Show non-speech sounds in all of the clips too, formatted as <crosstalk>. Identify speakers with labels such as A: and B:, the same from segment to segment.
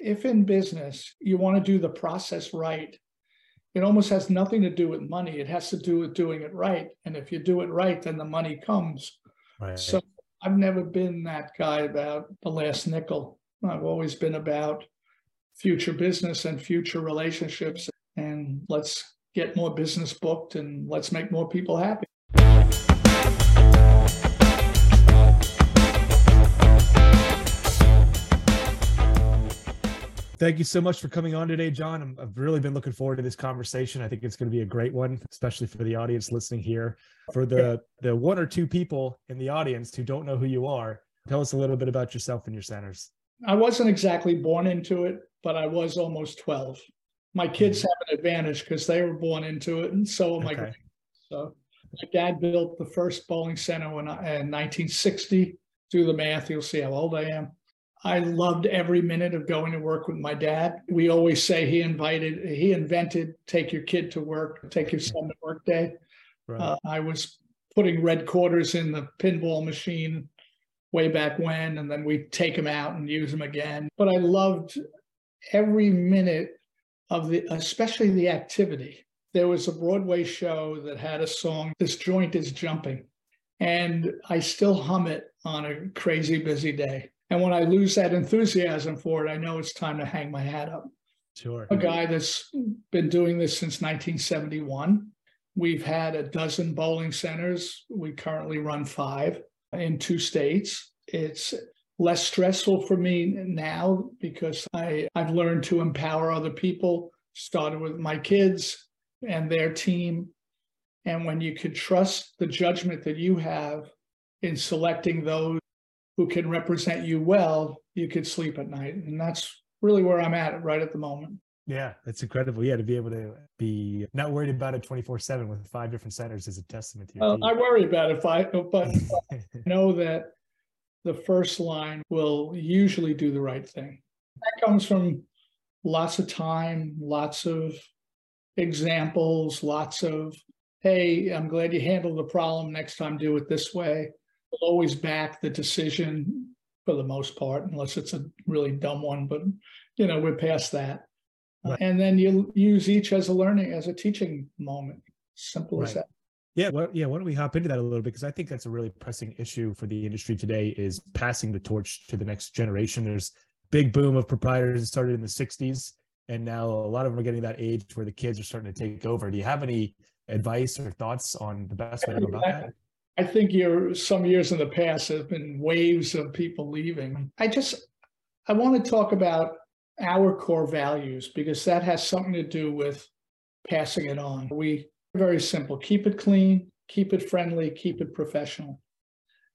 A: if in business you want to do the process right, it almost has nothing to do with money. It has to do with doing it right. And if you do it right, then the money comes. Right. So I've never been that guy about the last nickel. I've always been about future business and future relationships. And let's get more business booked and let's make more people happy.
B: Thank you so much for coming on today, John. i have really been looking forward to this conversation. I think it's going to be a great one, especially for the audience listening here. For the the one or two people in the audience who don't know who you are, tell us a little bit about yourself and your centers.
A: I wasn't exactly born into it, but I was almost 12. My kids mm-hmm. have an advantage because they were born into it, and so am my okay. So my dad built the first bowling center in, in 1960. Do the math, you'll see how old I am. I loved every minute of going to work with my dad. We always say he invited, he invented take your kid to work, take your son to work day. Right. Uh, I was putting red quarters in the pinball machine way back when, and then we take them out and use them again. But I loved every minute of the, especially the activity. There was a Broadway show that had a song, This Joint is Jumping. And I still hum it on a crazy busy day. And when I lose that enthusiasm for it, I know it's time to hang my hat up.
B: Sure.
A: A guy that's been doing this since 1971. We've had a dozen bowling centers. We currently run five in two states. It's less stressful for me now because I, I've learned to empower other people, started with my kids and their team. And when you could trust the judgment that you have in selecting those who can represent you well, you could sleep at night. And that's really where I'm at right at the moment.
B: Yeah, that's incredible. Yeah, to be able to be not worried about it 24 7 with five different centers is a testament to
A: your. I worry about it, I, but I <laughs> know that the first line will usually do the right thing. That comes from lots of time, lots of examples, lots of, hey, I'm glad you handled the problem. Next time, do it this way always back the decision for the most part, unless it's a really dumb one. But you know, we're past that. Right. and then you use each as a learning, as a teaching moment. Simple right. as that.
B: Yeah, well, yeah. Why don't we hop into that a little bit? Because I think that's a really pressing issue for the industry today is passing the torch to the next generation. There's big boom of proprietors that started in the 60s, and now a lot of them are getting that age where the kids are starting to take over. Do you have any advice or thoughts on the best way to go about that?
A: I think you're some years in the past have been waves of people leaving. I just I want to talk about our core values because that has something to do with passing it on. We very simple. Keep it clean, keep it friendly, keep it professional.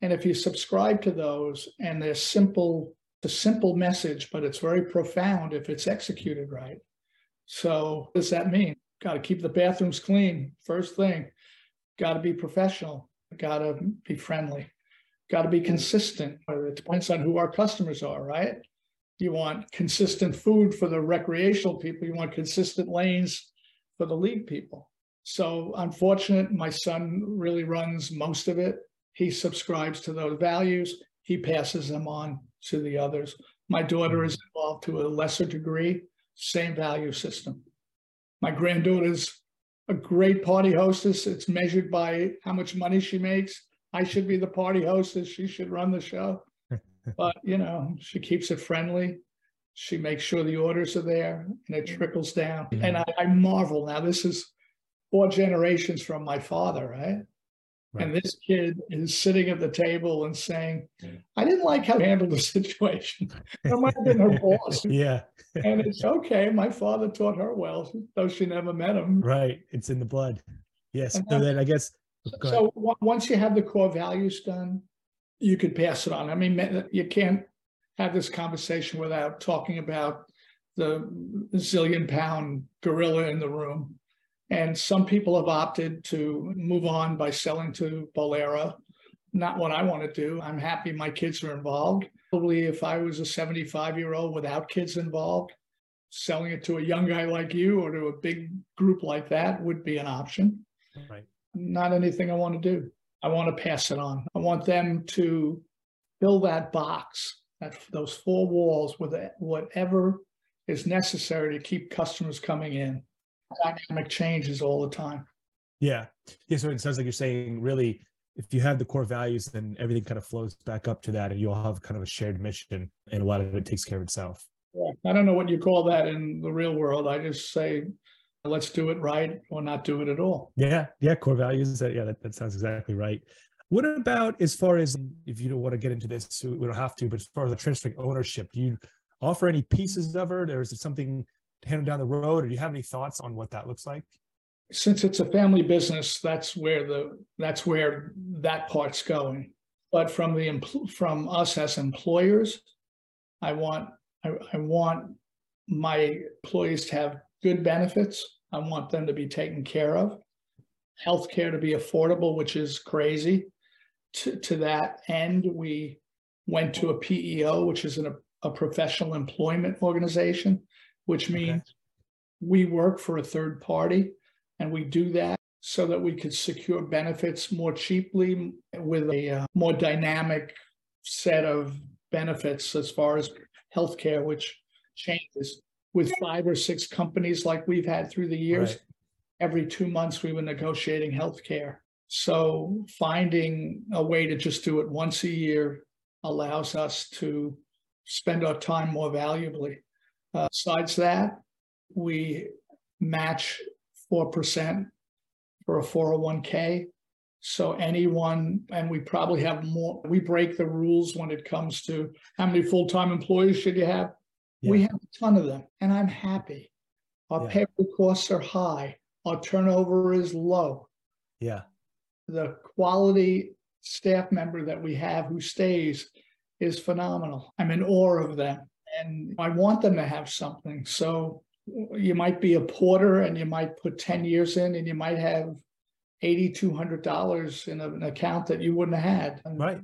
A: And if you subscribe to those and they're simple, it's a simple message, but it's very profound if it's executed right. So what does that mean? Got to keep the bathrooms clean. First thing, got to be professional got to be friendly, got to be consistent. It depends on who our customers are, right? You want consistent food for the recreational people, you want consistent lanes for the league people. So, unfortunate, my son really runs most of it. He subscribes to those values, he passes them on to the others. My daughter is involved to a lesser degree, same value system. My granddaughter's a great party hostess. It's measured by how much money she makes. I should be the party hostess. She should run the show. <laughs> but, you know, she keeps it friendly. She makes sure the orders are there and it trickles down. Mm-hmm. And I, I marvel now, this is four generations from my father, right? Right. And this kid is sitting at the table and saying, I didn't like how I handled the <laughs> situation. I might have been her boss. <laughs>
B: yeah.
A: and it's okay. My father taught her well, though she never met him.
B: Right. It's in the blood. Yes. And so then I guess.
A: Oh, so once you have the core values done, you could pass it on. I mean, you can't have this conversation without talking about the zillion pound gorilla in the room and some people have opted to move on by selling to Bowlero. Not what I want to do. I'm happy my kids are involved. Probably if I was a 75 year old without kids involved, selling it to a young guy like you or to a big group like that would be an option. Right. Not anything I want to do. I want to pass it on. I want them to fill that box, that those four walls with whatever is necessary to keep customers coming in. Dynamic changes all the time.
B: Yeah. Yeah. So it sounds like you're saying really, if you have the core values, then everything kind of flows back up to that and you'll have kind of a shared mission and a lot of it takes care of itself.
A: Yeah. I don't know what you call that in the real world. I just say, let's do it right or not do it at all.
B: Yeah. Yeah. Core values. Yeah. That, that sounds exactly right. What about as far as if you don't want to get into this, we don't have to, but as far as the transferring ownership, do you offer any pieces of it or is it something handed down the road or do you have any thoughts on what that looks like?
A: since it's a family business, that's where the that's where that part's going. But from the from us as employers, I want I, I want my employees to have good benefits. I want them to be taken care of. Healthcare to be affordable, which is crazy. To, to that end, we went to a PEO, which is an, a professional employment organization, which means okay. we work for a third party and we do that so that we could secure benefits more cheaply with a uh, more dynamic set of benefits as far as healthcare, which changes with five or six companies like we've had through the years. Right. Every two months, we were negotiating healthcare. So finding a way to just do it once a year allows us to spend our time more valuably. Uh, besides that, we match 4% for a 401k. So anyone, and we probably have more, we break the rules when it comes to how many full-time employees should you have? Yeah. We have a ton of them and I'm happy. Our yeah. payroll costs are high. Our turnover is low.
B: Yeah.
A: The quality staff member that we have who stays is phenomenal. I'm in awe of them and I want them to have something. So you might be a porter and you might put 10 years in and you might have $8,200 in an account that you wouldn't have had.
B: Right.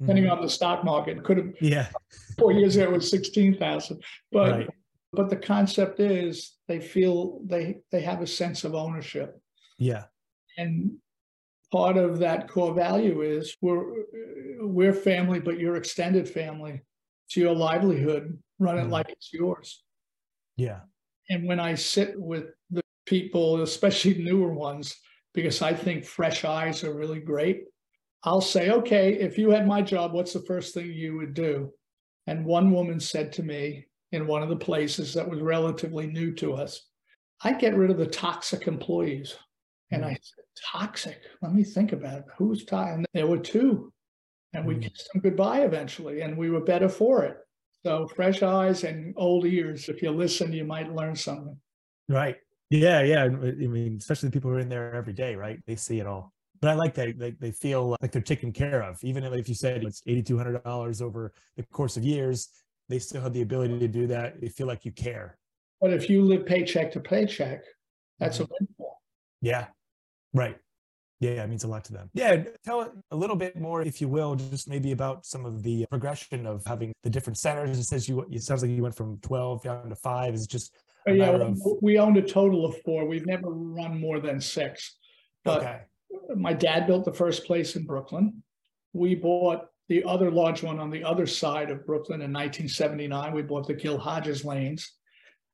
A: Depending mm-hmm. on the stock market, could have,
B: yeah,
A: four years ago it was 16,000. But, right. but the concept is they feel they, they have a sense of ownership.
B: Yeah.
A: And part of that core value is we're, we're family, but you're extended family. It's your livelihood. Run it mm. like it's yours.
B: Yeah.
A: And when I sit with the people, especially newer ones, because I think fresh eyes are really great, I'll say, okay, if you had my job, what's the first thing you would do? And one woman said to me in one of the places that was relatively new to us, I get rid of the toxic employees. And I said, toxic? Let me think about it. Who's toxic? And there were two. And we mm. kissed them goodbye eventually, and we were better for it. So fresh eyes and old ears. If you listen, you might learn something.
B: Right. Yeah. Yeah. I mean, especially the people who are in there every day, right? They see it all. But I like that they, they feel like they're taken care of. Even if you said it's $8,200 over the course of years, they still have the ability to do that. They feel like you care.
A: But if you live paycheck to paycheck, that's mm-hmm. a windfall.
B: Yeah. Right. Yeah, it means a lot to them. Yeah, tell a little bit more, if you will, just maybe about some of the progression of having the different centers. It says you. It sounds like you went from twelve down to five. Is just
A: oh, yeah. Of... We owned a total of four. We've never run more than six. But okay. My dad built the first place in Brooklyn. We bought the other large one on the other side of Brooklyn in 1979. We bought the Gil Hodges lanes.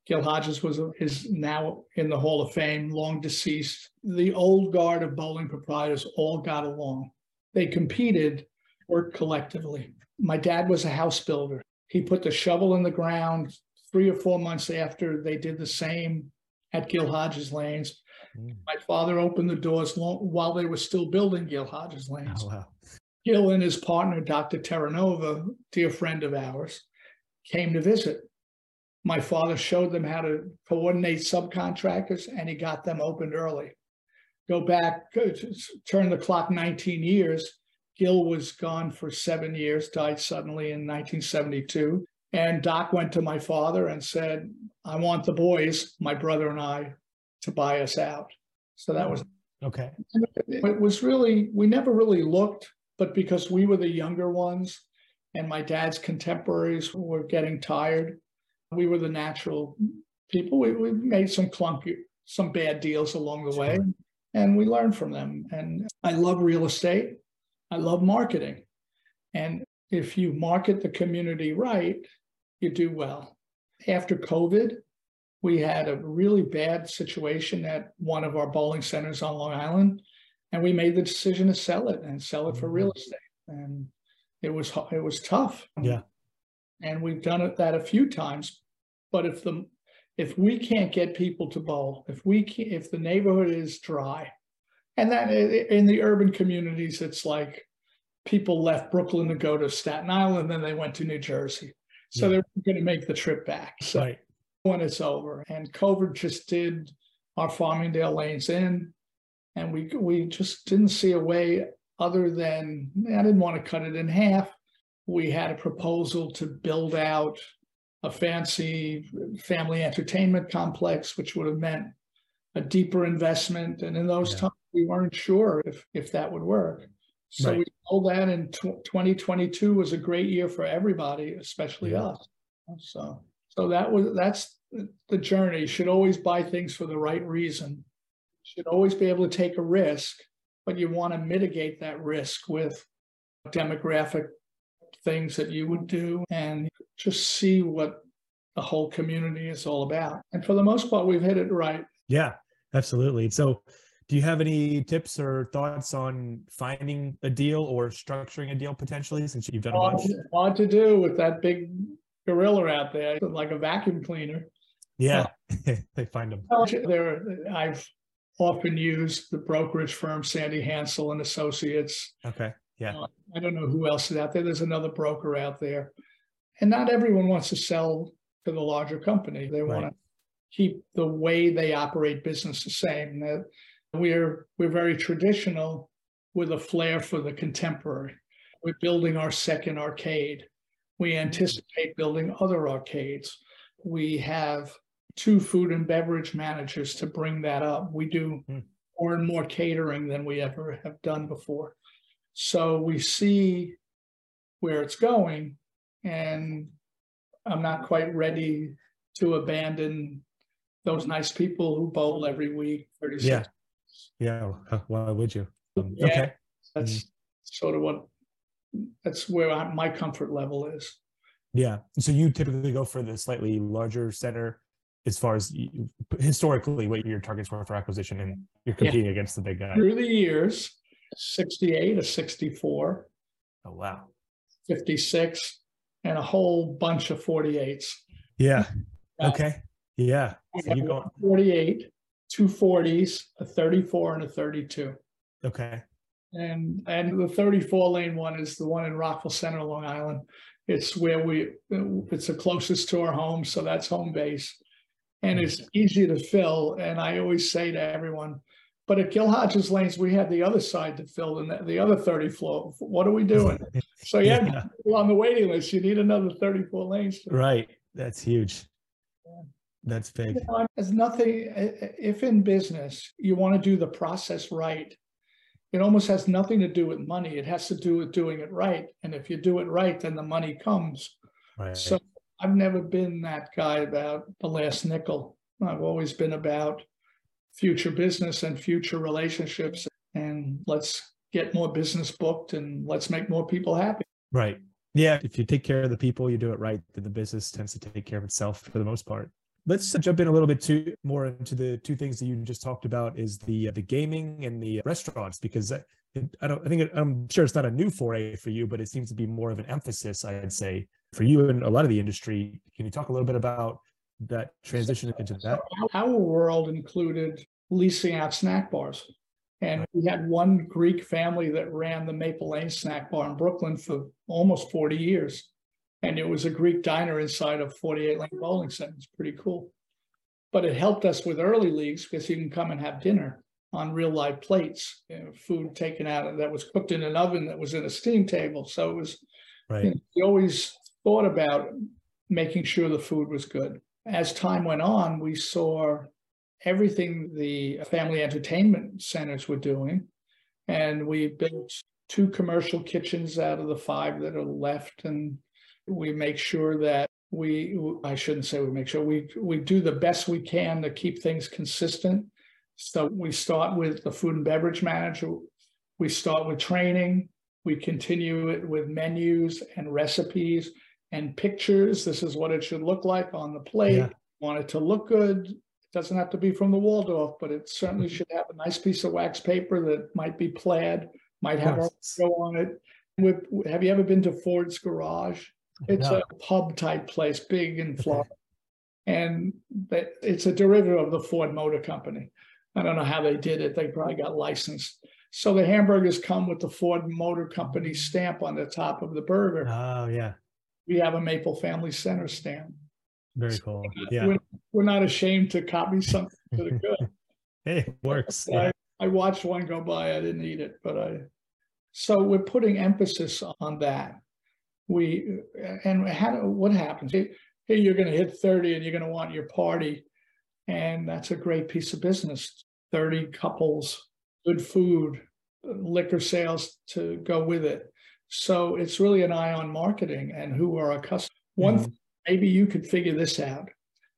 A: Gil Hodges was is now in the Hall of Fame, long deceased. The old guard of bowling proprietors all got along. They competed, worked collectively. My dad was a house builder. He put the shovel in the ground three or four months after they did the same at Gil Hodges Lanes. Mm. My father opened the doors long, while they were still building Gil Hodges Lanes. Oh, wow. Gil and his partner, Dr. Terranova, dear friend of ours, came to visit my father showed them how to coordinate subcontractors and he got them opened early. Go back, uh, turn the clock 19 years. Gil was gone for seven years, died suddenly in 1972. And Doc went to my father and said, I want the boys, my brother and I, to buy us out. So that was
B: okay.
A: It was really, we never really looked, but because we were the younger ones and my dad's contemporaries were getting tired, we were the natural people. We, we made some clunky, some bad deals along the way, and we learned from them. And I love real estate. I love marketing. And if you market the community right, you do well. after COVID, we had a really bad situation at one of our bowling centers on Long Island, and we made the decision to sell it and sell it for real
B: Mhm.
A: estate. And it was it was tough.
B: Yeah.
A: And we've done it that a few times, but if the if we can't get people to bowl, if we can, if the neighborhood is dry, and that in the urban communities, it's like people left Brooklyn to go to Staten Island, then they went to New Jersey, so
B: Yeah.
A: they're going to make the trip back. So
B: Right.
A: when it's over. And COVID just did our Farmingdale lanes in, and we we just didn't see a way other than I didn't want to cut it in half. We had a proposal to build out a fancy family entertainment complex, which would have meant a deeper investment. And in those
B: Yeah.
A: times, we weren't sure if if that would work. So
B: Right.
A: we told that, and tw- 2022 was a great year for everybody, especially
B: Yeah.
A: us. So, so that was that's the journey. You should always buy things for the right reason. You Should always be able to take a risk, but you want to mitigate that risk with demographic things that you would do and just see what the whole community is all about. And for the most part, we've hit it right.
B: Yeah, absolutely. So, do you have any tips or thoughts on finding a deal or structuring a deal potentially since you've done a bunch?
A: hard to do with that big gorilla out there, like a vacuum cleaner.
B: Yeah, uh, <laughs> they find them.
A: There, I've often used the brokerage firm Sandy Hansell and Associates.
B: Okay. Yeah.
A: I don't know who else is out there. There's another broker out there. And not everyone wants to sell to the larger company. They want to keep the way they operate business the same. We're we're very traditional with a flair for the contemporary. We're building our second arcade. We anticipate building other arcades. We have two food and beverage managers to bring that up. We do
B: Hmm.
A: more and more catering than we ever have done before. So we see where it's going, and I'm not quite ready to abandon those nice people who bowl every week. 36.
B: Yeah. Yeah. <laughs> Why would you? Um,
A: Yeah.
B: Okay.
A: That's sort of what that's where I, my comfort level is.
B: Yeah. So you typically go for the slightly larger center as far as you, historically what your targets were for acquisition and you're
A: Yeah.
B: competing against the big guy.
A: Through the years, 68, a 64,
B: Oh, wow.
A: 56, and a whole bunch of 48s.
B: Yeah.
A: Yeah.
B: Okay. Yeah. So you
A: have
B: go,
A: 48, two 40s, a 34, and a 32.
B: okay.
A: And and the 34 lane one is the one in Rockville Centre, Long Island. It's where we it's the closest to our home, so that's home base. And hmm. it's easy to fill. And I always say to everyone, but at Gil Hodges Lanes, we had the other side to fill and the, the other 30 floor. What are we doing? <laughs> So
B: Yeah.
A: people on the waiting list. You need another 34 lanes.
B: Right. That's huge.
A: Yeah.
B: That's big.
A: You know, It's nothing, if in business, you want to do the process right, it almost has nothing to do with money. It has to do with doing it right. And if you do it right, then the money comes.
B: Right.
A: So I've never been that guy about the last nickel. I've always been about future business and future relationships. And let's get more business booked and let's make more people happy.
B: Right. Yeah. If you take care of the people, you do it right, then the business tends to take care of itself for the most part. Let's jump in a little bit too more into the two things that you just talked about is the uh, the gaming and the restaurants because I, I don't I think I'm sure it's not a new foray for you, but it seems to be more of an emphasis I'd say for you and a lot of the industry. Can you talk a little bit about that transition into that?
A: Our world included leasing out snack bars. And we had one Greek family that ran the Maple Lane Snack Bar in Brooklyn for almost 40 years. And it was a Greek diner inside of 48 Lane Bowling Center. It's pretty cool. But it helped us with early leagues because you can come and have dinner on real live plates, you know, food taken out of that was cooked in an oven that was in a steam table. So it was
B: Right.
A: you know, we always thought about making sure the food was good. As time went on, we saw everything the family entertainment centers were doing. And we built two commercial kitchens out of the five that are left. And we make sure that we, I shouldn't say we make sure, we, we do the best we can to keep things consistent. So we start with the food and beverage manager. We start with training. We continue it with menus and recipes and pictures. This is what it should look like on the plate.
B: Yeah.
A: Want it to look good. It doesn't have to be from the Waldorf, but it certainly
B: Mm-hmm.
A: should have a nice piece of wax paper that might be plaid, might have our
B: Yes.
A: logo on it. With, have you ever been to Ford's Garage? It's
B: No.
A: a pub type place, big in Florida. And that it's a derivative of the Ford Motor Company. I don't know how they did it. They probably got licensed. So the hamburgers come with the Ford Motor Company stamp on the top of the burger.
B: Oh yeah,
A: We have a Maple Family Center stand.
B: very cool. Uh, yeah,
A: We're, we're not ashamed to copy something to the good. <laughs>
B: hey, it works. <laughs>
A: I,
B: Yeah.
A: I watched one go by. I didn't eat it, but I. So we're putting emphasis on that. We and how what happens? Hey, hey, you're going to hit thirty, and you're going to want your party, and that's a great piece of business. Thirty couples, good food, liquor sales to go with it. So it's really an eye on marketing and who are our customers. One,
B: Mhm.
A: thing, maybe you could figure this out.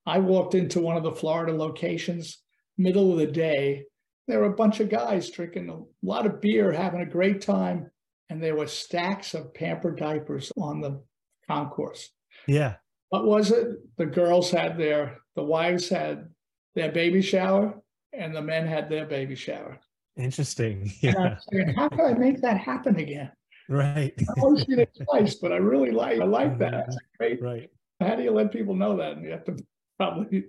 A: I walked into one of the Florida locations, middle of the day. There were a bunch of guys drinking a lot of beer, having a great time, and there were stacks of pamper diapers on the concourse.
B: Yeah.
A: What was it? The girls had their, the wives had their baby shower, and the men had their baby shower.
B: Interesting. <laughs> Yeah.
A: Saying, how can I make that happen again?
B: Right.
A: I've only seen it twice, but I really like, I like that. Mm-hmm. It's great.
B: right.
A: How do you let people know that? And you have to probably,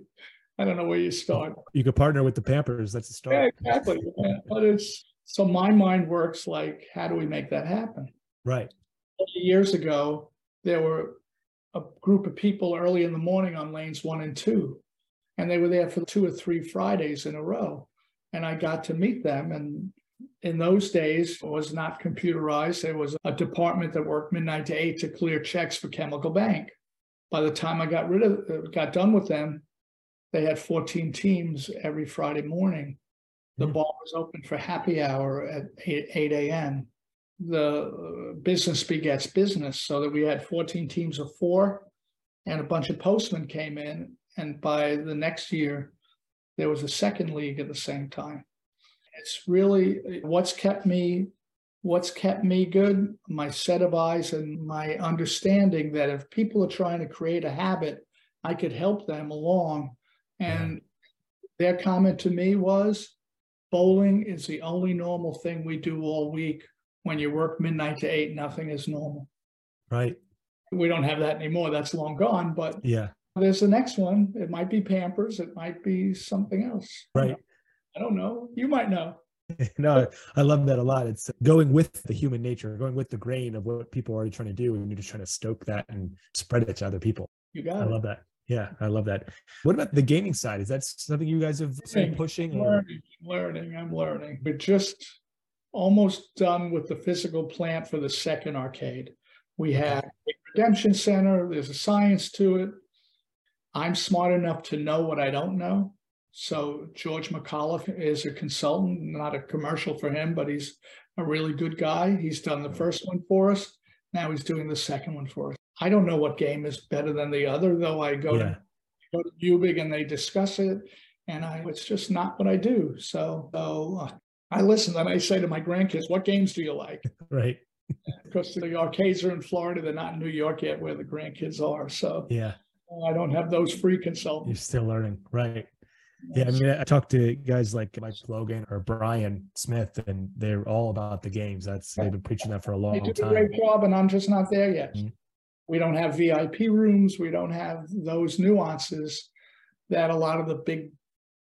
A: I don't know where you start.
B: You could partner with the Pampers. That's a
A: Yeah, exactly. Yeah, But it's, so my mind works like, how do we make that happen?
B: Right.
A: Years ago, there were a group of people early in the morning on lanes one and two. And they were there for two or three Fridays in a row. And I got to meet them. And in those days, it was not computerized. There was a department that worked midnight to eight to clear checks for Chemical Bank. By the time I got rid of, uh, got done with them, they had 14 teams every Friday morning. The
B: Hmm.
A: bar was open for happy hour at 8, 8 a.m. The uh, business begets business, so that we had 14 teams of four, and a bunch of postmen came in. And by the next year, there was a second league at the same time. It's really what's kept me, what's kept me good, my set of eyes and my understanding that if people are trying to create a habit, I could help them along. And their comment to me was, bowling is the only normal thing we do all week. When you work midnight to eight, nothing is normal.
B: Right.
A: We don't have that anymore. That's long gone, but
B: Yeah.
A: there's the next one. It might be Pampers. It might be something else.
B: Right.
A: I don't know. You might know. <laughs>
B: no, I love that a lot. It's going with the human nature, going with the grain of what people are already trying to do, and you're just trying to stoke that and spread it to other people.
A: You
B: I
A: got it.
B: I love that. Yeah, I love that. What about the gaming side? Is that something you guys have been pushing? Or?
A: Learning, learning, I'm learning. We're just almost done with the physical plant for the second arcade. We have a redemption center, there's a science to it. I'm smart enough to know what I don't know. So George McAuliffe is a consultant, not a commercial for him, but he's a really good guy. He's done the first one for us. Now he's doing the second one for us. I don't know what game is better than the other, though I go
B: Yeah.
A: to go to Ubig and they discuss it and I it's just not what I do. So, so uh, I listen and I say to my grandkids, "What games do you like?" <laughs>
B: Right.
A: Because the arcades are in Florida; they're not in New York yet, where the grandkids are. So
B: Yeah.
A: I don't have those free consultants.
B: You're still learning. Right. Yeah. I mean, I talked to guys like Mike Logan or Brian Smith, and they're all about the games. That's they've been preaching that for a
A: they
B: long
A: do a
B: time.
A: great job, and I'm just not there yet.
B: Mhm.
A: We don't have VIP rooms. We don't have those nuances that a lot of the big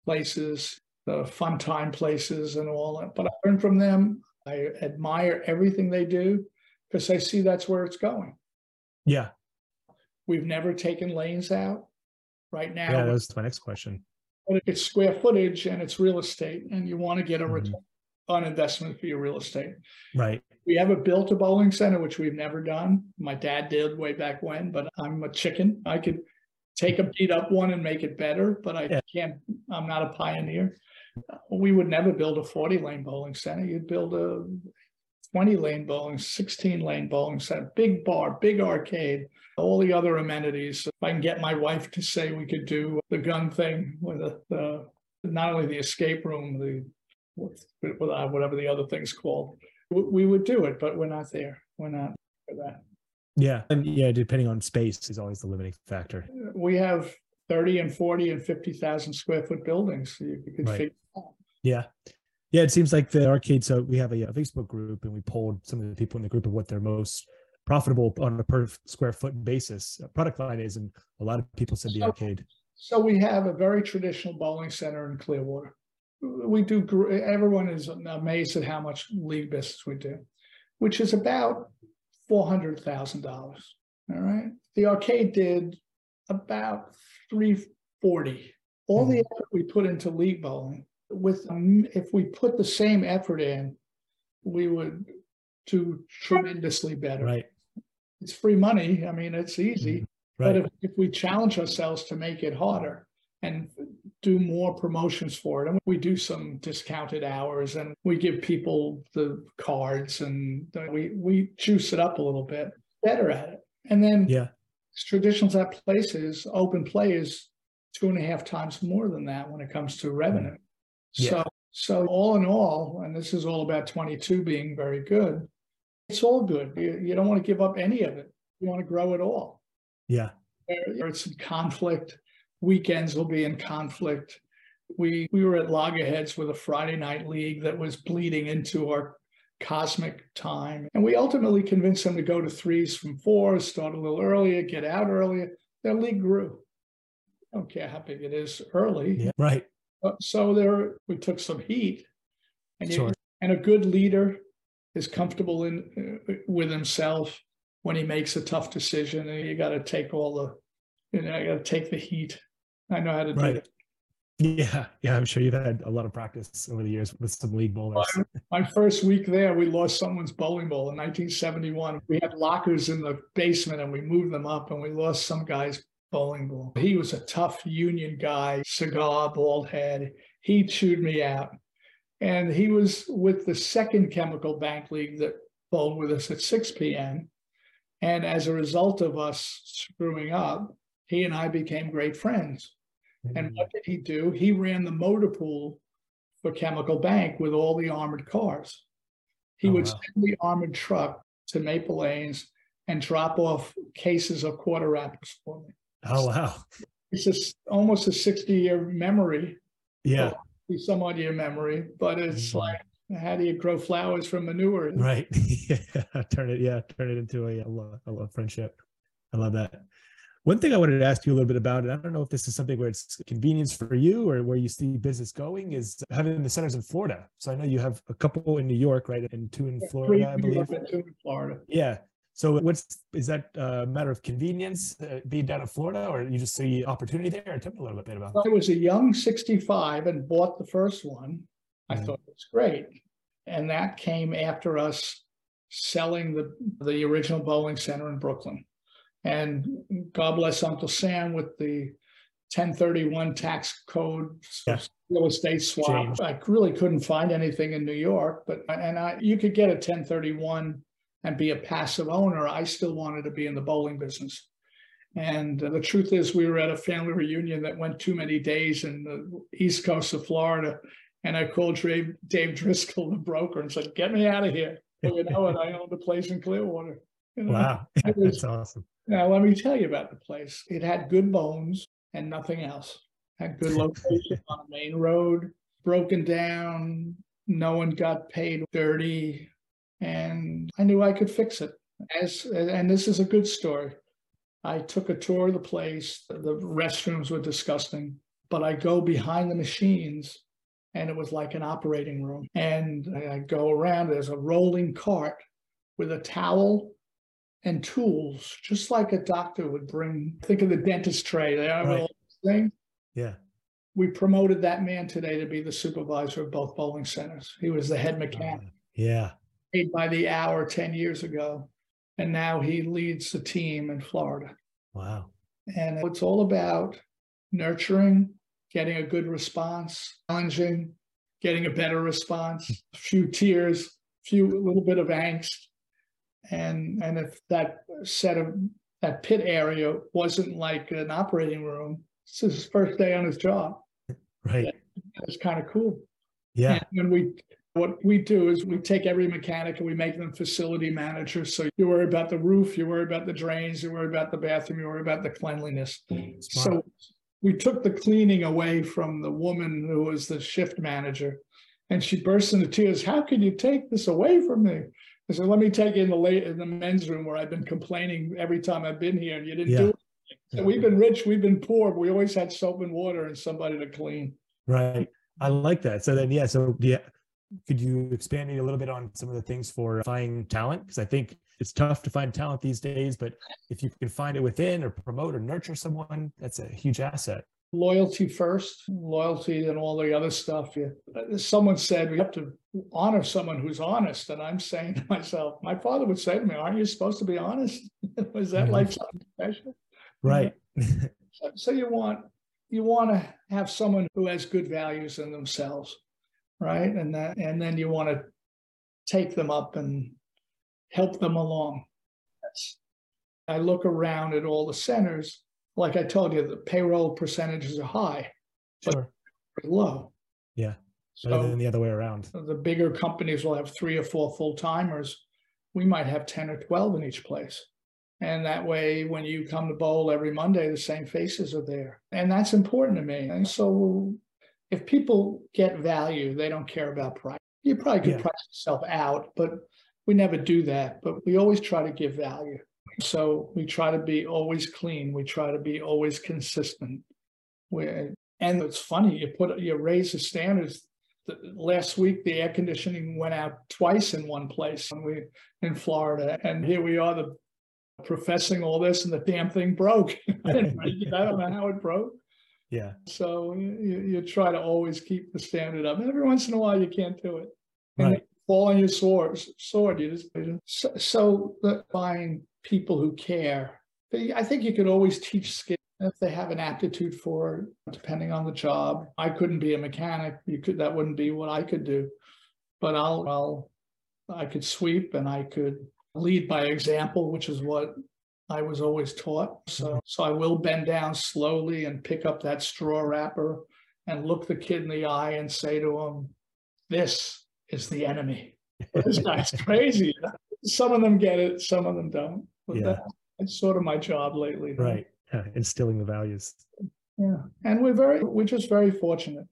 A: places, the fun time places, and all that. But I learn from them. I admire everything they do because I see that's where it's going.
B: Yeah.
A: We've never taken lanes out. Right now,
B: That was my next question.
A: But it's square footage and it's real estate, and you want to get a
B: Mhm.
A: return on investment for your real estate.
B: Right.
A: We haven't built a bowling center, which we've never done. My dad did way back when, but I'm a chicken. I could take a beat up one and make it better, but I
B: Yeah.
A: can't, I'm not a pioneer. We would never build a 40 lane bowling center. You'd build a 20 lane bowling, 16 lane bowling center, big bar, big arcade, all the other amenities. If I can get my wife to say we could do the gun thing with the, the not only the escape room, the uh, whatever the other thing's called, we would do it, but we're not there. We're not for that.
B: Yeah. And yeah, depending on space is always the limiting factor.
A: Uh, we have 30 and 40 and 50,000 square foot buildings. You, you could
B: Right.
A: figure out.
B: Yeah. Yeah, it seems like the arcade. So we have a, a Facebook group and we polled some of the people in the group of what their most profitable on a per square foot basis product line is. And a lot of people said the
A: So-
B: arcade.
A: So we have a very traditional bowling center in Clearwater. We do, everyone is amazed at how much league business we do, which is about four hundred thousand dollars. All right. The arcade did about three forty. All the hmm. effort we put into league bowling, with um, if we put the same effort in, we would do tremendously better.
B: Right.
A: It's free money. I mean, it's easy. But
B: Right.
A: if, if we challenge ourselves to make it harder and do more promotions for it, and we do some discounted hours and we give people the cards and we, we juice it up a little bit, better at it. And then
B: Yeah.
A: traditional at places, open play is two and a half times more than that when it comes to revenue.
B: Yeah.
A: So, so all in all, and this is all about 22 being very good, it's all good. You, you don't want to give up any of it. You want to grow it all
B: Yeah.
A: there- it's in conflict. Weekends will be in conflict. We we were at loggerheads with a Friday night league that was bleeding into our cosmic time, and we ultimately convinced them to go to threes from fours, start a little earlier, get out earlier. Their league grew. I don't care how big it is early.
B: Yeah. Right.
A: Uh, So there, we took some heat, and you, and a good leader is comfortable in uh, with himself when he makes a tough decision. And you got to take all the, you know, I got to take the heat. I know how to do it.
B: Yeah. Yeah. I'm sure you've had a lot of practice over the years with some league bowlers.
A: My first week there, we lost someone's bowling ball in 1971. We had lockers in the basement, and we moved them up, and we lost some guy's bowling ball. He was a tough union guy, cigar, bald head. He chewed me out. And he was with the second chemical bank league that bowled with us at 6 p.m. And as a result of us screwing up, he and I became great friends. And mm-hmm. what did he do? He ran the motor pool for Chemical Bank with all the armored cars. He
B: Oh,
A: would
B: wow.
A: send the armored truck to Maple Lanes and drop off cases of quarter wrappers for me.
B: Oh wow.
A: It's just almost a 60 year memory,
B: Yeah.
A: some odd year memory, but it's
B: Mhm.
A: like, how do you grow flowers from manure?
B: Right. <laughs> yeah. Turn it. Yeah. Turn it into a, a, love, a love friendship. I love that. One thing I wanted to ask you a little bit about, and I don't know if this is something where it's convenience for you or where you see business going, is having the centers in Florida. So I know you have a couple in New York, right, and two in Florida, I
A: in New York
B: believe.
A: two in Florida.
B: Yeah. So what's is that a matter of convenience uh, being down in Florida, or you just see opportunity there? Tell me a little bit about.
A: I was a young 65 and bought the first one. I
B: Mhm.
A: thought it was great. And that came after us selling the, the original bowling center in Brooklyn. And God bless Uncle Sam with the 1031 tax code
B: Yeah.
A: real estate swap.
B: Change.
A: I really couldn't find anything in New York, but and I you could get a 1031 and be a passive owner. I still wanted to be in the bowling business. And uh, the truth is, we were at a family reunion that went too many days in the east coast of Florida. And I called Dave, Dave Driscoll, the broker, and said, Get me out of here. Well, you know, and I owned a place in Clearwater. You know?
B: Wow, <laughs>
A: was-
B: that's awesome.
A: Now, let me tell you about the place. It had good bones and nothing else. Had good location on a main road, broken down. No one got paid dirty. And I knew I could fix it. As and this is a good story. I took a tour of the place. The restrooms were disgusting, but I go behind the machines and it was like an operating room. And I go around, there's a rolling cart with a towel and tools, just like a doctor would bring. Think of the dentist tray. They have
B: Right.
A: things.
B: Yeah.
A: We promoted that man today to be the supervisor of both bowling centers. He was the head mechanic,
B: Uh, yeah.
A: Paid by the hour 10 years ago. And now he leads the team in Florida.
B: Wow.
A: And it's all about nurturing, getting a good response, challenging, getting a better response, a few tears, a few a little bit of angst. And and if that set of that pit area wasn't like an operating room, this is his first day on his job.
B: Right.
A: It's kind of cool.
B: Yeah.
A: And when we What we do is we take every mechanic and we make them facility managers. So you worry about the roof, you worry about the drains, you worry about the bathroom, you worry about the cleanliness.
B: Smart.
A: So we took the cleaning away from the woman who was the shift manager. And she burst into tears. How can you take this away from me? I said, let me take you in the late in the men's room where I've been complaining every time I've been here and you didn't
B: Yeah.
A: do it. So we've been rich, we've been poor, but we always had soap and water and somebody to clean.
B: Right. I like that. So then, yeah. So yeah, could you expand a little bit on some of the things for finding talent? Because I think it's tough to find talent these days, but if you can find it within or promote or nurture someone, that's a huge asset.
A: Loyalty first, loyalty and all the other stuff. Yeah. Uh, someone said we have to honor someone who's honest. And I'm saying to myself, my father would say to me, Aren't you supposed to be honest? <laughs> Was that like mm-hmm. something special?
B: Right.
A: So, so you want you want to have someone who has good values in themselves, right? And that and then you want to take them up and help them along. I look around at all the centers, like I told you, the payroll percentages are high, But-
B: Sure.
A: pretty low.
B: Yeah. Better
A: So
B: than the other way around.
A: the bigger companies will have three or four full timers. We might have 10 or 12 in each place. And that way, when you come to bowl every Monday, the same faces are there. And that's important to me. And so if people get value, they don't care about price. You probably could
B: Yeah.
A: price yourself out, but we never do that. But we always try to give value. So we try to be always clean. We try to be always consistent. We, and it's funny, you put you raise the standards the, last week the air conditioning went out twice in one place when we in Florida, and here we are, the professing all this, and the damn thing broke. <laughs> I don't know how it broke.
B: Yeah.
A: So you, you try to always keep the standard up. And every once in a while, you can't do it. And
B: Right.
A: you fall on your sword. Sword. You just so, so the find people who care. I think you could always teach skills if they have an aptitude for it, depending on the job. I couldn't be a mechanic. You could that wouldn't be what I could do. But I'll I'll I could sweep and I could lead by example, which is what I was always taught. So mm-hmm. so I will bend down slowly and pick up that straw wrapper and look the kid in the eye and say to him, This is the enemy. <laughs> This guy's crazy. Some of them get it, some of them don't. But
B: Yeah.
A: that- that's sort of my job lately.
B: Right. Yeah. Instilling the values.
A: Yeah, and we're very, we're just very fortunate.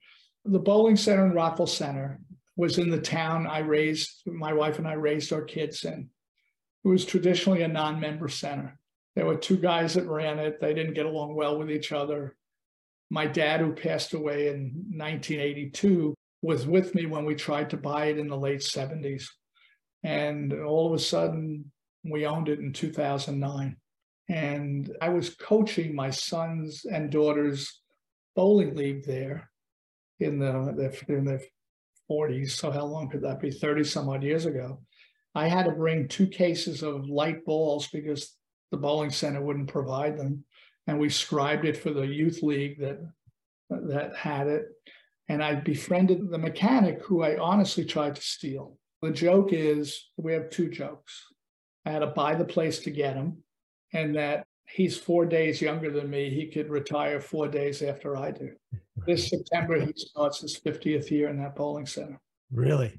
A: The bowling center in Rockville Centre was in the town I raised, my wife and I raised our kids in. It was traditionally a non-member center. There were two guys that ran it. They didn't get along well with each other. My dad, who passed away in 1982, was with me when we tried to buy it in the late 70s. And all of a sudden, we owned it in 2009 and I was coaching my sons and daughters bowling league there in the in their 40s. So how long could that be? 30 some odd years ago. I had to bring two cases of light balls because the bowling center wouldn't provide them, and we scribed it for the youth league that that had it. And I befriended the mechanic who I honestly tried to steal. The joke is we have two jokes. I had to buy the place to get him and that he's four days younger than me. He could retire four days after I do. This September, he starts his 50th year in that bowling center.
B: Really?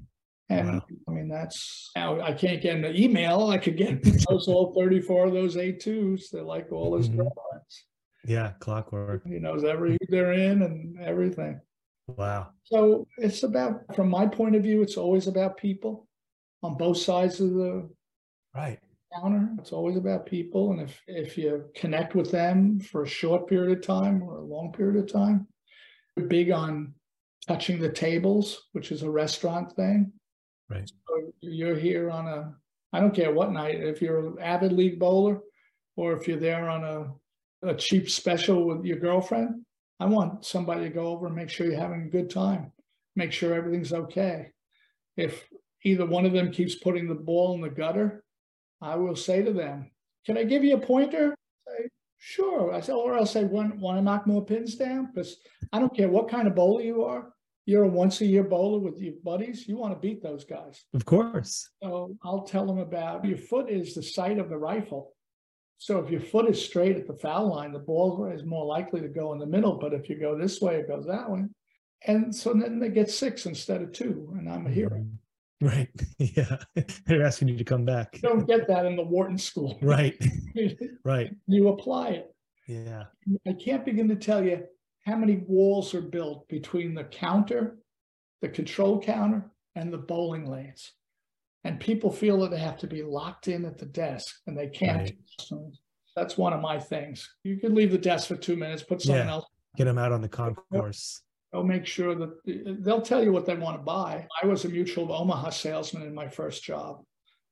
A: And
B: Wow.
A: I mean, that's now I can't get an email. I could get <laughs> those all 34 of those A2s. They're like all his
B: Mhm.
A: girlfriends.
B: Yeah. Clockwork.
A: He knows every they're in and everything.
B: Wow.
A: So it's about, from my point of view, it's always about people on both sides of the
B: Right.
A: counter. It's always about people. And if, if you connect with them for a short period of time or a long period of time, we're big on touching the tables, which is a restaurant thing.
B: Right.
A: So you're here on a, I don't care what night, if you're an avid league bowler or if you're there on a, a cheap special with your girlfriend, I want somebody to go over and make sure you're having a good time, make sure everything's okay. If either one of them keeps putting the ball in the gutter, I will say to them, "Can I give you a pointer?" Say, "Sure." I say, or I'll say, "Want want to knock more pins down?" Because I don't care what kind of bowler you are. You're a once a year bowler with your buddies. You want to beat those guys.
B: Of course.
A: So I'll tell them about your foot is the sight of the rifle. So if your foot is straight at the foul line, the ball is more likely to go in the middle. But if you go this way, it goes that way. And so then they get six instead of two, and I'm a hero.
B: Mhm. <laughs> Right. Yeah. <laughs> They're asking you to come back.
A: You don't get that in the Wharton School.
B: Right. <laughs> Right.
A: You apply it.
B: Yeah.
A: I can't begin to tell you how many walls are built between the counter, the control counter, and the bowling lanes. And people feel that they have to be locked in at the desk and they can't.
B: Right.
A: That's one of my things. You can leave the desk for two minutes, put something
B: Yeah.
A: else.
B: Get them out on the concourse.
A: They'll make sure that they'll tell you what they want to buy. I was a mutual of Omaha salesman in my first job.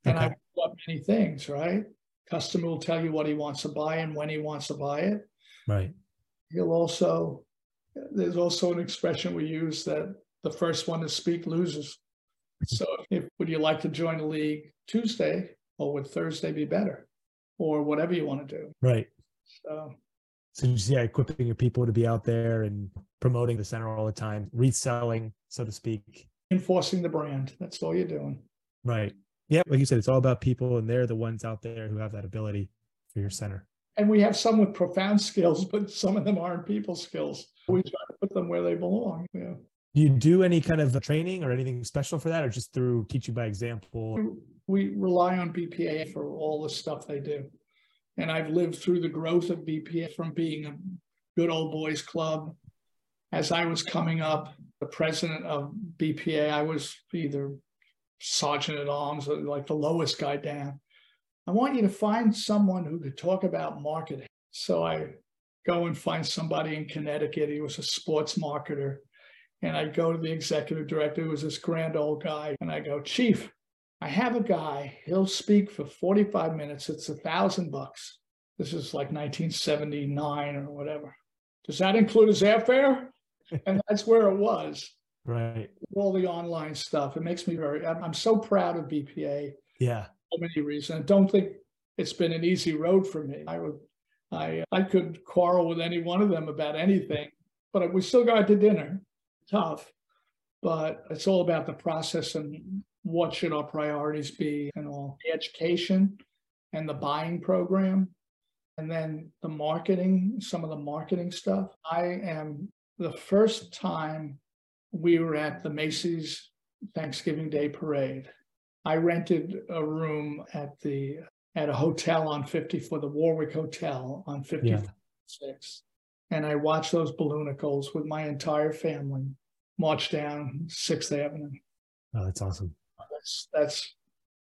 A: And I
B: Okay.
A: bought many things, right? Customer will tell you what he wants to buy and when he wants to buy it.
B: Right.
A: He'll also, there's also an expression we use that the first one to speak loses. So if, would you like to join the league Tuesday or would Thursday be better? Or whatever you want to do.
B: Right.
A: So
B: So just yeah, equipping your people to be out there and promoting the center all the time, reselling, so to speak.
A: enforcing the brand, that's all you're doing.
B: Right. Yeah. Like you said, it's all about people and they're the ones out there who have that ability for your center.
A: And we have some with profound skills, but some of them aren't people skills. We try to put them where they belong. Yeah.
B: Do you do any kind of training or anything special for that or just through teaching by example?
A: We rely on BPA for all the stuff they do. And I've lived through the growth of BPA from being a good old boys club. As I was coming up, the president of BPA, I was either sergeant at arms or like the lowest guy down. I want you to find someone who could talk about marketing. So I go and find somebody in Connecticut. He was a sports marketer. And I go to the executive director, who was this grand old guy, and I go, Chief, I have a guy, he'll speak for 45 minutes. It's a thousand bucks. This is like 1979 or whatever. Does that include his airfare? And <laughs> that's where it was.
B: Right.
A: All the online stuff. It makes me very, I'm, I'm so proud of BPA
B: Yeah.
A: For many reasons. I don't think it's been an easy road for me. I would, I, I could quarrel with any one of them about anything, but we still got to dinner. Tough, but it's all about the process and what should our priorities be and all the education and the buying program. And then the marketing, some of the marketing stuff. I am the first time we were at the Macy's Thanksgiving Day Parade. I rented a room at the at a hotel on 50 for the Warwick Hotel on 56. And I watched those balloonicles with my entire family march down Sixth Avenue.
B: Oh, that's awesome.
A: That's that's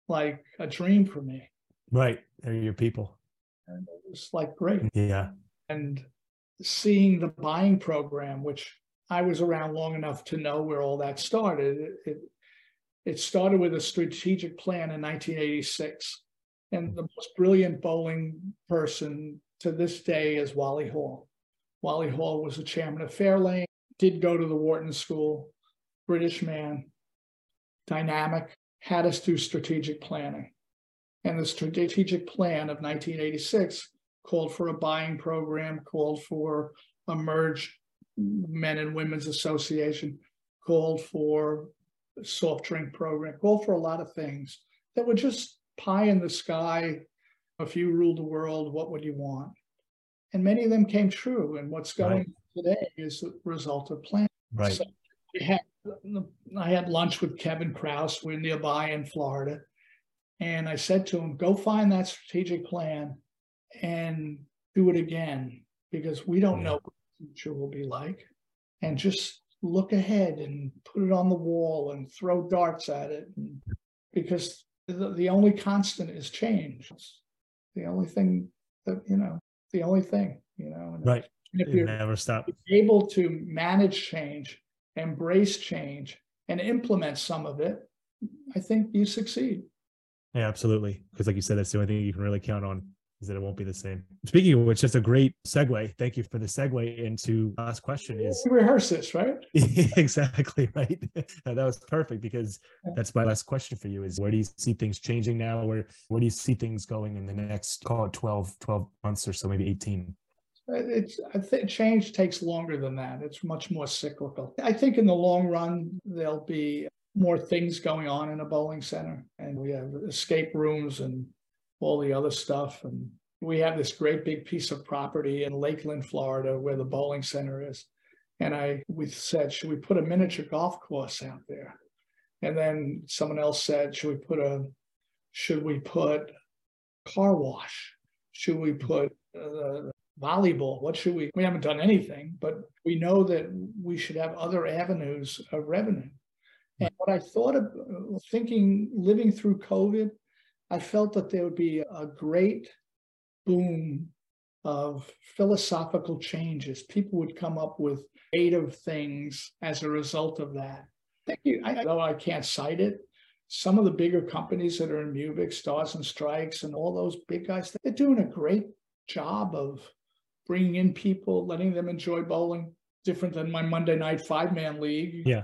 A: like a dream for me.
B: Right. They're your people.
A: And it was like great.
B: Yeah.
A: And seeing the buying program, which I was around long enough to know where all that started. It, it, started with a strategic plan in 1986. And the most brilliant bowling person to this day is Wally Hall. Wally Hall was the chairman of Fair Lanes, did go to the Wharton School, British man, dynamic, had us do strategic planning. And the strategic plan of 1986 called for a buying program, called for a merge men and women's association, called for soft drink program, called for a lot of things that were just pie in the sky. If you ruled the world, what would you want? And many of them came true. And what's going
B: Right.
A: on today is the result of planning.
B: Right.
A: So we had, I had lunch with Kevin Kraus. We're nearby in Florida. And I said to him, go find that strategic plan and do it again because we don't
B: Yeah.
A: know what the future will be like. And just look ahead and put it on the wall and throw darts at it. And, because the, the only constant is change. It's the only thing that, you know, the only thing, you know. and
B: Right.
A: if
B: You
A: you're
B: never stop.
A: able to manage change, embrace change, and implement some of it, I think you succeed.
B: Yeah, absolutely. Because like you said, that's the only thing you can really count on is that it won't be the same. Speaking of which, that's a great segue. Thank you for the segue into last question is
A: We rehearse this, right? <laughs>
B: exactly right. <laughs> That was perfect because that's my last question for you is where do you see things changing now? Where where do you see things going in the next call it 12, 12 months or so, maybe 18?
A: Uh, it's I think change takes longer than that. It's much more cyclical. I think in the long run there'll be more things going on in a bowling center, and we have escape rooms and all the other stuff. And we have this great big piece of property in Lakeland, Florida, where the bowling center is. And I we said, should we put a miniature golf course out there? And then someone else said, should we put a should we put car wash? Should we put uh, volleyball? What should we? We haven't done anything, but we know that we should have other avenues of revenue. And what I thought of uh, thinking, living through COVID, I felt that there would be a great boom of philosophical changes. People would come up with creative things as a result of that. Thank you. I know I can't cite it. Some of the bigger companies that are in Mubic, Stars and Strikes, and all those big guys, they're doing a great job of bringing in people, letting them enjoy bowling. Different than my Monday night five man league.
B: Yeah,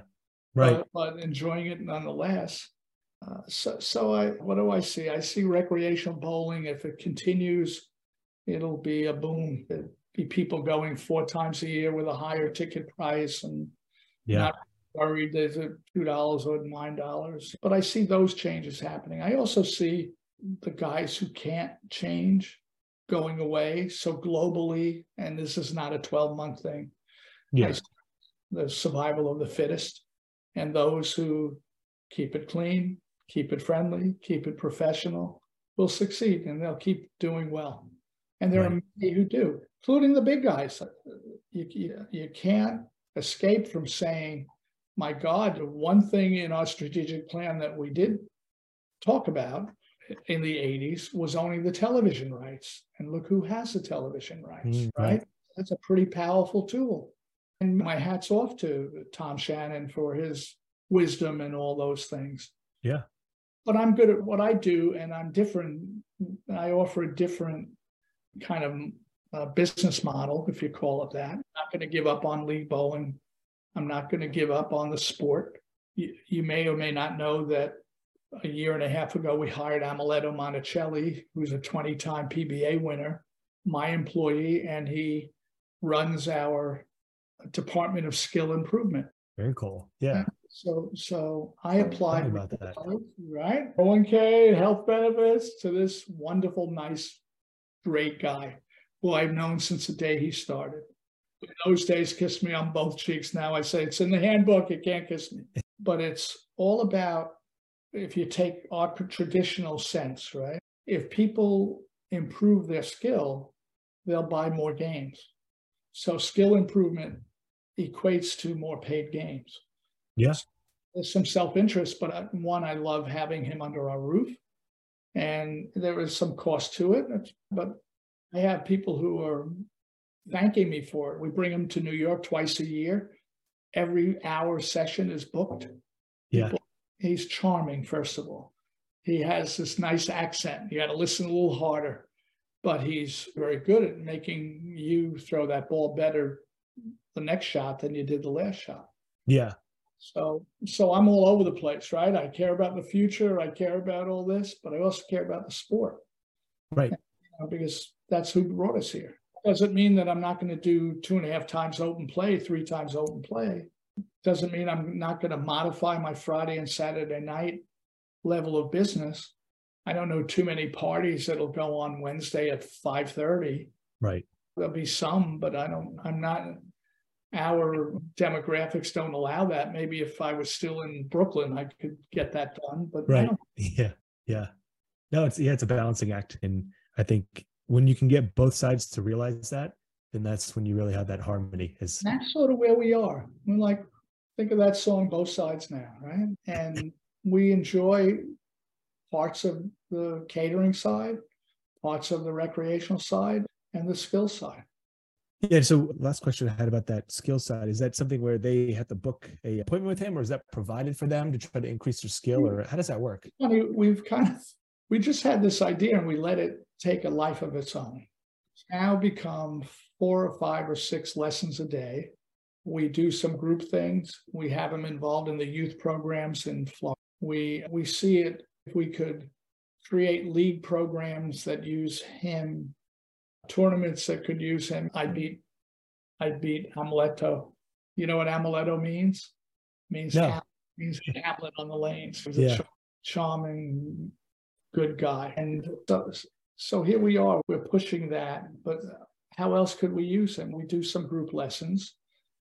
B: right.
A: But, but enjoying it nonetheless. Uh, so, so I, what do I see? I see recreational bowling. If it continues, it'll be a boom. It'll be people going four times a year with a higher ticket price and
B: yeah.
A: not worried there's a two dollars or nine dollars. But I see those changes happening. I also see the guys who can't change going away. So globally, and this is not a 12 month thing.
B: Yes.
A: The survival of the fittest and those who keep it clean, keep it friendly, keep it professional will succeed and they'll keep doing well. And there right. are many who do, including the big guys. You, you, you can't escape from saying, my God, one thing in our strategic plan that we did talk about in the 80s was owning the television rights. And look who has the television rights, mm, right? right? That's a pretty powerful tool. And my hat's off to Tom Shannon for his wisdom and all those things.
B: Yeah.
A: But I'm good at what I do and I'm different. I offer a different kind of uh, business model, if you call it that. I'm not going to give up on league bowling. I'm not going to give up on the sport. You, you may or may not know that a year and a half ago, we hired Amleto Monacelli, who's a 20 time PBA winner, my employee, and he runs our Department of Skill Improvement.
B: Very cool. Yeah.
A: So, so I applied about that. right? 1K health benefits to this wonderful, nice, great guy who I've known since the day he started. In those days, kiss me on both cheeks. Now I say it's in the handbook, you can't kiss me. But it's all about if you take our traditional sense, right? If people improve their skill, they'll buy more games. So skill improvement equates to more paid games.
B: Yes.
A: There's some self-interest, but I, one, I love having him under our roof. And there is some cost to it, but I have people who are thanking me for it. We bring them to New York twice a year. Every hour session is booked.
B: Yeah. People
A: he's charming, first of all. He has this nice accent. You got to listen a little harder, but he's very good at making you throw that ball better the next shot than you did the last shot.
B: Yeah.
A: So, so I'm all over the place, right? I care about the future. I care about all this, but I also care about the sport,
B: right? You
A: know, because that's who brought us here. Doesn't mean that I'm not going to do two and a half times open play, three times open play. Doesn't mean I'm not going to modify my Friday and Saturday night level of business. I don't know too many parties that'll go on Wednesday at 5:30.
B: Right.
A: There'll be some, but I don't I'm not our demographics don't allow that. Maybe if I was still in Brooklyn, I could get that done. But
B: right. <laughs> Yeah. Yeah. No, it's yeah, it's a balancing act. And I think when you can get both sides to realize that, then that's when you really have that harmony. Is
A: that's sort of where we are. We're like, think of that song, both sides now, right? And we enjoy parts of the catering side, parts of the recreational side, and the skill side.
B: Yeah. So last question I had about that skill side is that something where they have to book a appointment with him, or is that provided for them to try to increase their skill, or how does that work?
A: We've kind of we just had this idea and we let it take a life of its own. It's now become four or five or six lessons a day. We do some group things. We have him involved in the youth programs in Florida. We we see it if we could create league programs that use him, tournaments that could use him. I beat I beat Amleto. You know what Amleto means? It means
B: no.
A: means Hamlet on the lanes. He's
B: yeah.
A: a charming, good guy. And so, so here we are. We're pushing that, but how else could we use him? We do some group lessons.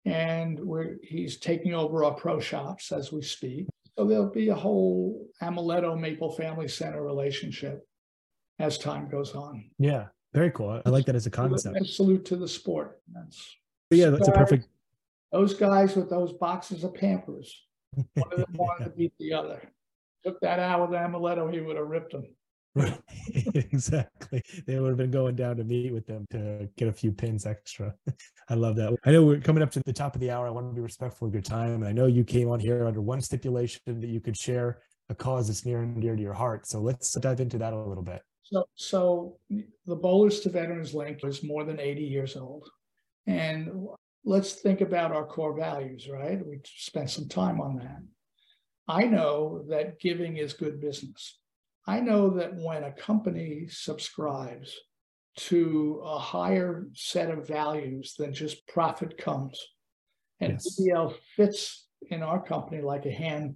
A: and we're, he's taking over our pro shops as we speak. So there'll be a whole Amleto Maple Family Center relationship as time goes on.
B: Yeah, very cool. I like that as a concept.
A: And salute to the sport. That's
B: yeah, that's a perfect.
A: Those guys with those boxes of Pampers, one of them <laughs> wanted to beat the other. Took that out with Amleto, he would have ripped them.
B: Right. <laughs> exactly. They would have been going down to meet with them to get a few pins extra. <laughs> I love that. I know we're coming up to the top of the hour. I want to be respectful of your time. And I know you came on here under one stipulation that you could share a cause that's near and dear to your heart. So let's dive into that a little bit.
A: So, so the Bowlers to Veterans Link is more than 80 years old. And let's think about our core values, right? We spent some time on that. I know that giving is good business. I know that when a company subscribes to a higher set of values than just profit comes, and yes. Fits in our company like a hand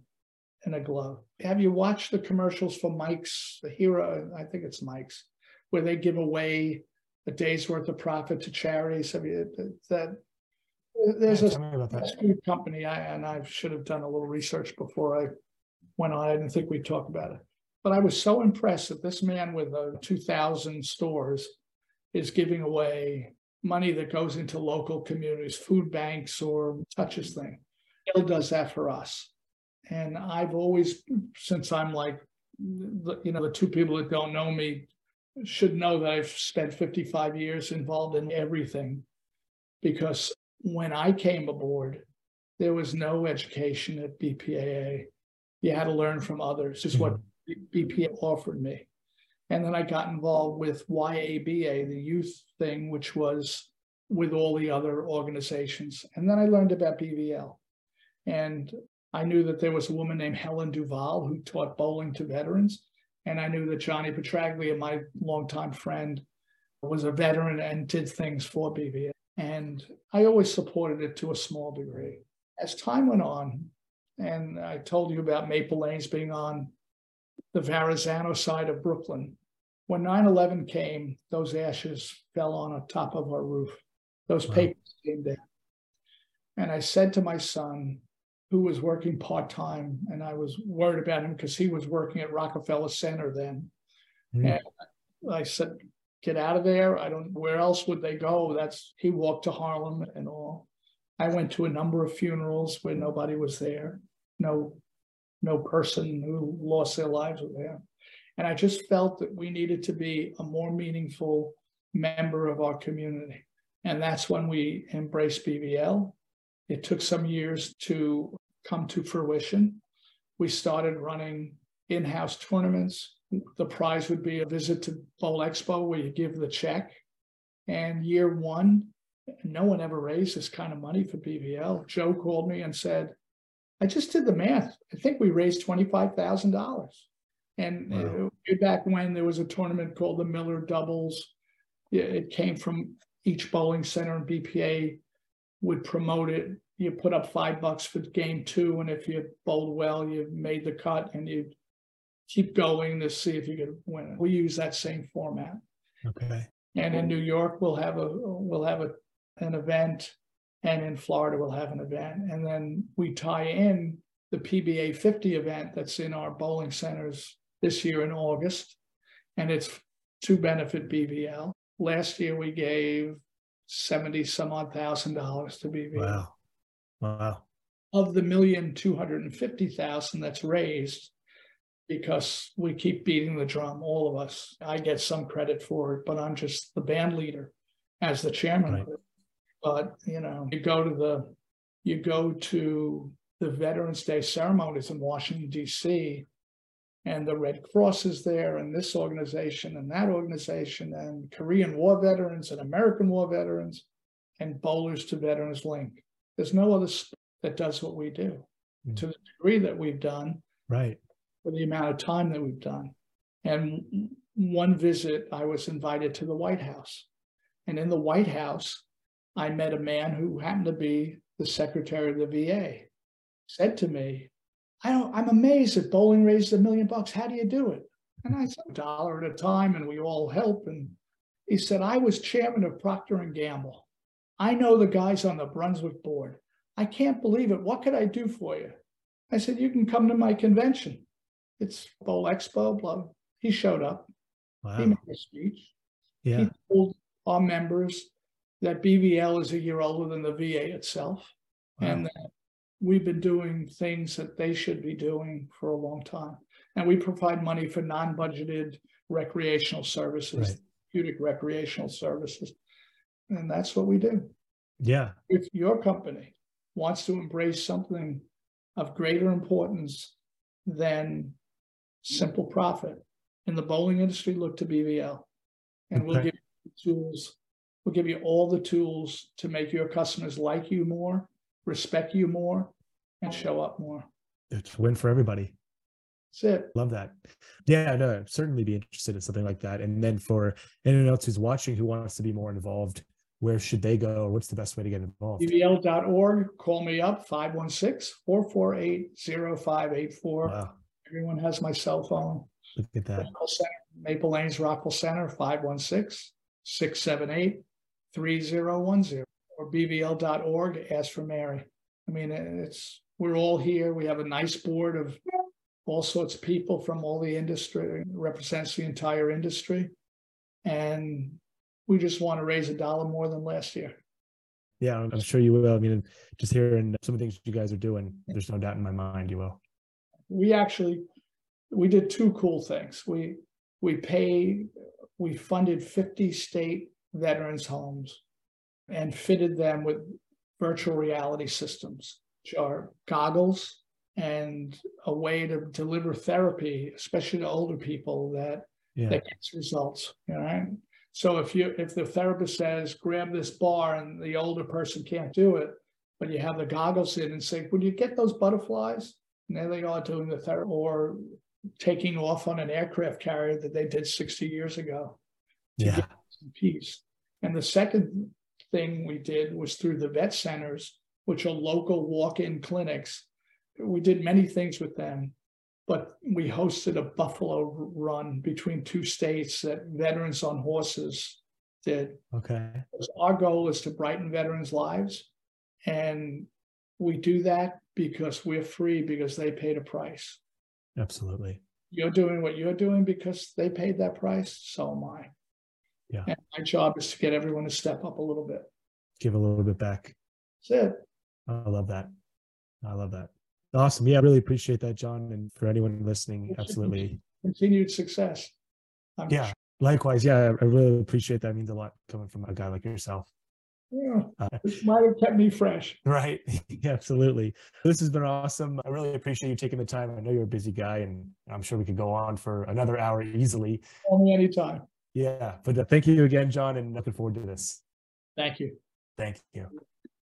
A: in a glove. Have you watched the commercials for Mike's, the hero? I think it's Mike's, where they give away a day's worth of profit to charities. I mean, that there's yeah, a food company, I, and I should have done a little research before I went on. I didn't think we'd talk about it. But I was so impressed that this man with uh, 2,000 stores is giving away money that goes into local communities, food banks or touches thing. Bill does that for us. And I've always, since I'm like, you know, the two people that don't know me should know that I've spent 55 years involved in everything because when I came aboard, there was no education at BPAA. You had to learn from others, is what mm-hmm. BPA offered me. And then I got involved with YABA, the youth thing, which was with all the other organizations. And then I learned about BVL. And I knew that there was a woman named Helen Duval who taught bowling to veterans. And I knew that Johnny Petraglia, my longtime friend, was a veteran and did things for BVA. And I always supported it to a small degree. As time went on, and I told you about Maple Lanes being on the Verrazano side of Brooklyn. When 9 11 came, those ashes fell on the top of our roof. Those wow. papers came down. And I said to my son, who was working part time, and I was worried about him because he was working at Rockefeller Center then. Mm. And I said, Get out of there. I don't, where else would they go? That's, he walked to Harlem and all. I went to a number of funerals where nobody was there. No no person who lost their lives were there. And I just felt that we needed to be a more meaningful member of our community. And that's when we embraced BVL. It took some years to come to fruition. We started running in house tournaments. The prize would be a visit to Bowl Expo where you give the check. And year one, no one ever raised this kind of money for BVL. Joe called me and said, I just did the math. I think we raised $25,000. And wow. back when there was a tournament called the Miller Doubles, it came from each bowling center and BPA would promote it. You put up five bucks for game two, and if you bowled well, you made the cut, and you keep going to see if you could win it. We use that same format.
B: Okay.
A: And in New York, we'll have a we'll have a an event and in Florida we'll have an event. And then we tie in the PBA 50 event that's in our bowling centers this year in August, and it's to benefit BVL. Last year we gave 70 some odd thousand dollars to BVL.
B: Wow. Wow.
A: Of the million two hundred and fifty thousand that's raised, because we keep beating the drum, all of us. I get some credit for it, but I'm just the band leader as the chairman right. of it. But you know, you go to the you go to the Veterans Day ceremonies in Washington D.C. and the Red Cross is there, and this organization and that organization, and Korean War veterans and American War veterans, and Bowlers to Veterans Link. There's no other that does what we do mm. to the degree that we've done.
B: Right.
A: For the amount of time that we've done. And one visit, I was invited to the White House. And in the White House, I met a man who happened to be the secretary of the VA, said to me, I don't, I'm amazed that bowling raised a million bucks. How do you do it? And I said, a dollar at a time, and we all help. And he said, I was chairman of Procter and Gamble. I know the guys on the Brunswick board. I can't believe it. What could I do for you? I said, You can come to my convention. It's Bowl Expo. Blah. He showed up.
B: Wow.
A: He made a speech.
B: Yeah.
A: He told our members that BVL is a year older than the VA itself
B: Wow.
A: and that we've been doing things that they should be doing for a long time. And we provide money for non-budgeted recreational services,
B: Right.
A: therapeutic recreational services. And that's what we do.
B: Yeah.
A: If your company wants to embrace something of greater importance than simple profit in the bowling industry, look to BVL. And we'll give you tools, we'll give you all the tools to make your customers like you more, respect you more, and show up more.
B: It's a win for everybody.
A: That's it.
B: Love that. Yeah, no, I'd certainly be interested in something like that. And then for anyone else who's watching who wants to be more involved, where should they go? Or what's the best way to get involved?
A: BVL.org, call me up, 516-448-0584.
B: Wow.
A: Everyone has my cell phone.
B: Look at that.
A: Rockville Centre, Maple Lanes Rockville Centre, 516-678-3010 or bvl.org, ask for Mary. I mean, it's, we're all here. We have a nice board of all sorts of people from all the industry, represents the entire industry. And we just want to raise a dollar more than last year.
B: Yeah, I'm sure you will. I mean, just hearing some of the things you guys are doing, there's no doubt in my mind you will.
A: we actually we did two cool things we we pay we funded 50 state veterans homes and fitted them with virtual reality systems which are goggles and a way to deliver therapy especially to older people that
B: Yeah.
A: that gets results all right so if you if the therapist says grab this bar and the older person can't do it but you have the goggles in and say would you get those butterflies and there they are doing the therapy or taking off on an aircraft carrier that they did 60 years ago
B: Yeah.
A: peace. And the second thing we did was through the vet centers, which are local walk-in clinics. We did many things with them, but we hosted a buffalo run between two states that veterans on horses did
B: Okay.
A: our goal is to brighten veterans' lives. And we do that because we're free because they paid a price.
B: Absolutely.
A: You're doing what you're doing because they paid that price. So am I.
B: Yeah.
A: And my job is to get everyone to step up a little bit.
B: Give a little bit back.
A: That's it.
B: I love that. I love that. Awesome. Yeah, I really appreciate that, John. And for anyone listening, absolutely.
A: Continued success. I'm
B: Yeah. Likewise. Yeah, I I really appreciate that. It means a lot coming from a guy like yourself.
A: Yeah,
B: Uh,
A: this might have kept me fresh. <laughs>
B: Right. <laughs> Yeah, absolutely. This has been awesome. I really appreciate you taking the time. I know you're a busy guy, and I'm sure we could go on for another hour easily.
A: Call me anytime.
B: Yeah. But uh, thank you again, John, and looking forward to this.
A: Thank you.
B: Thank you.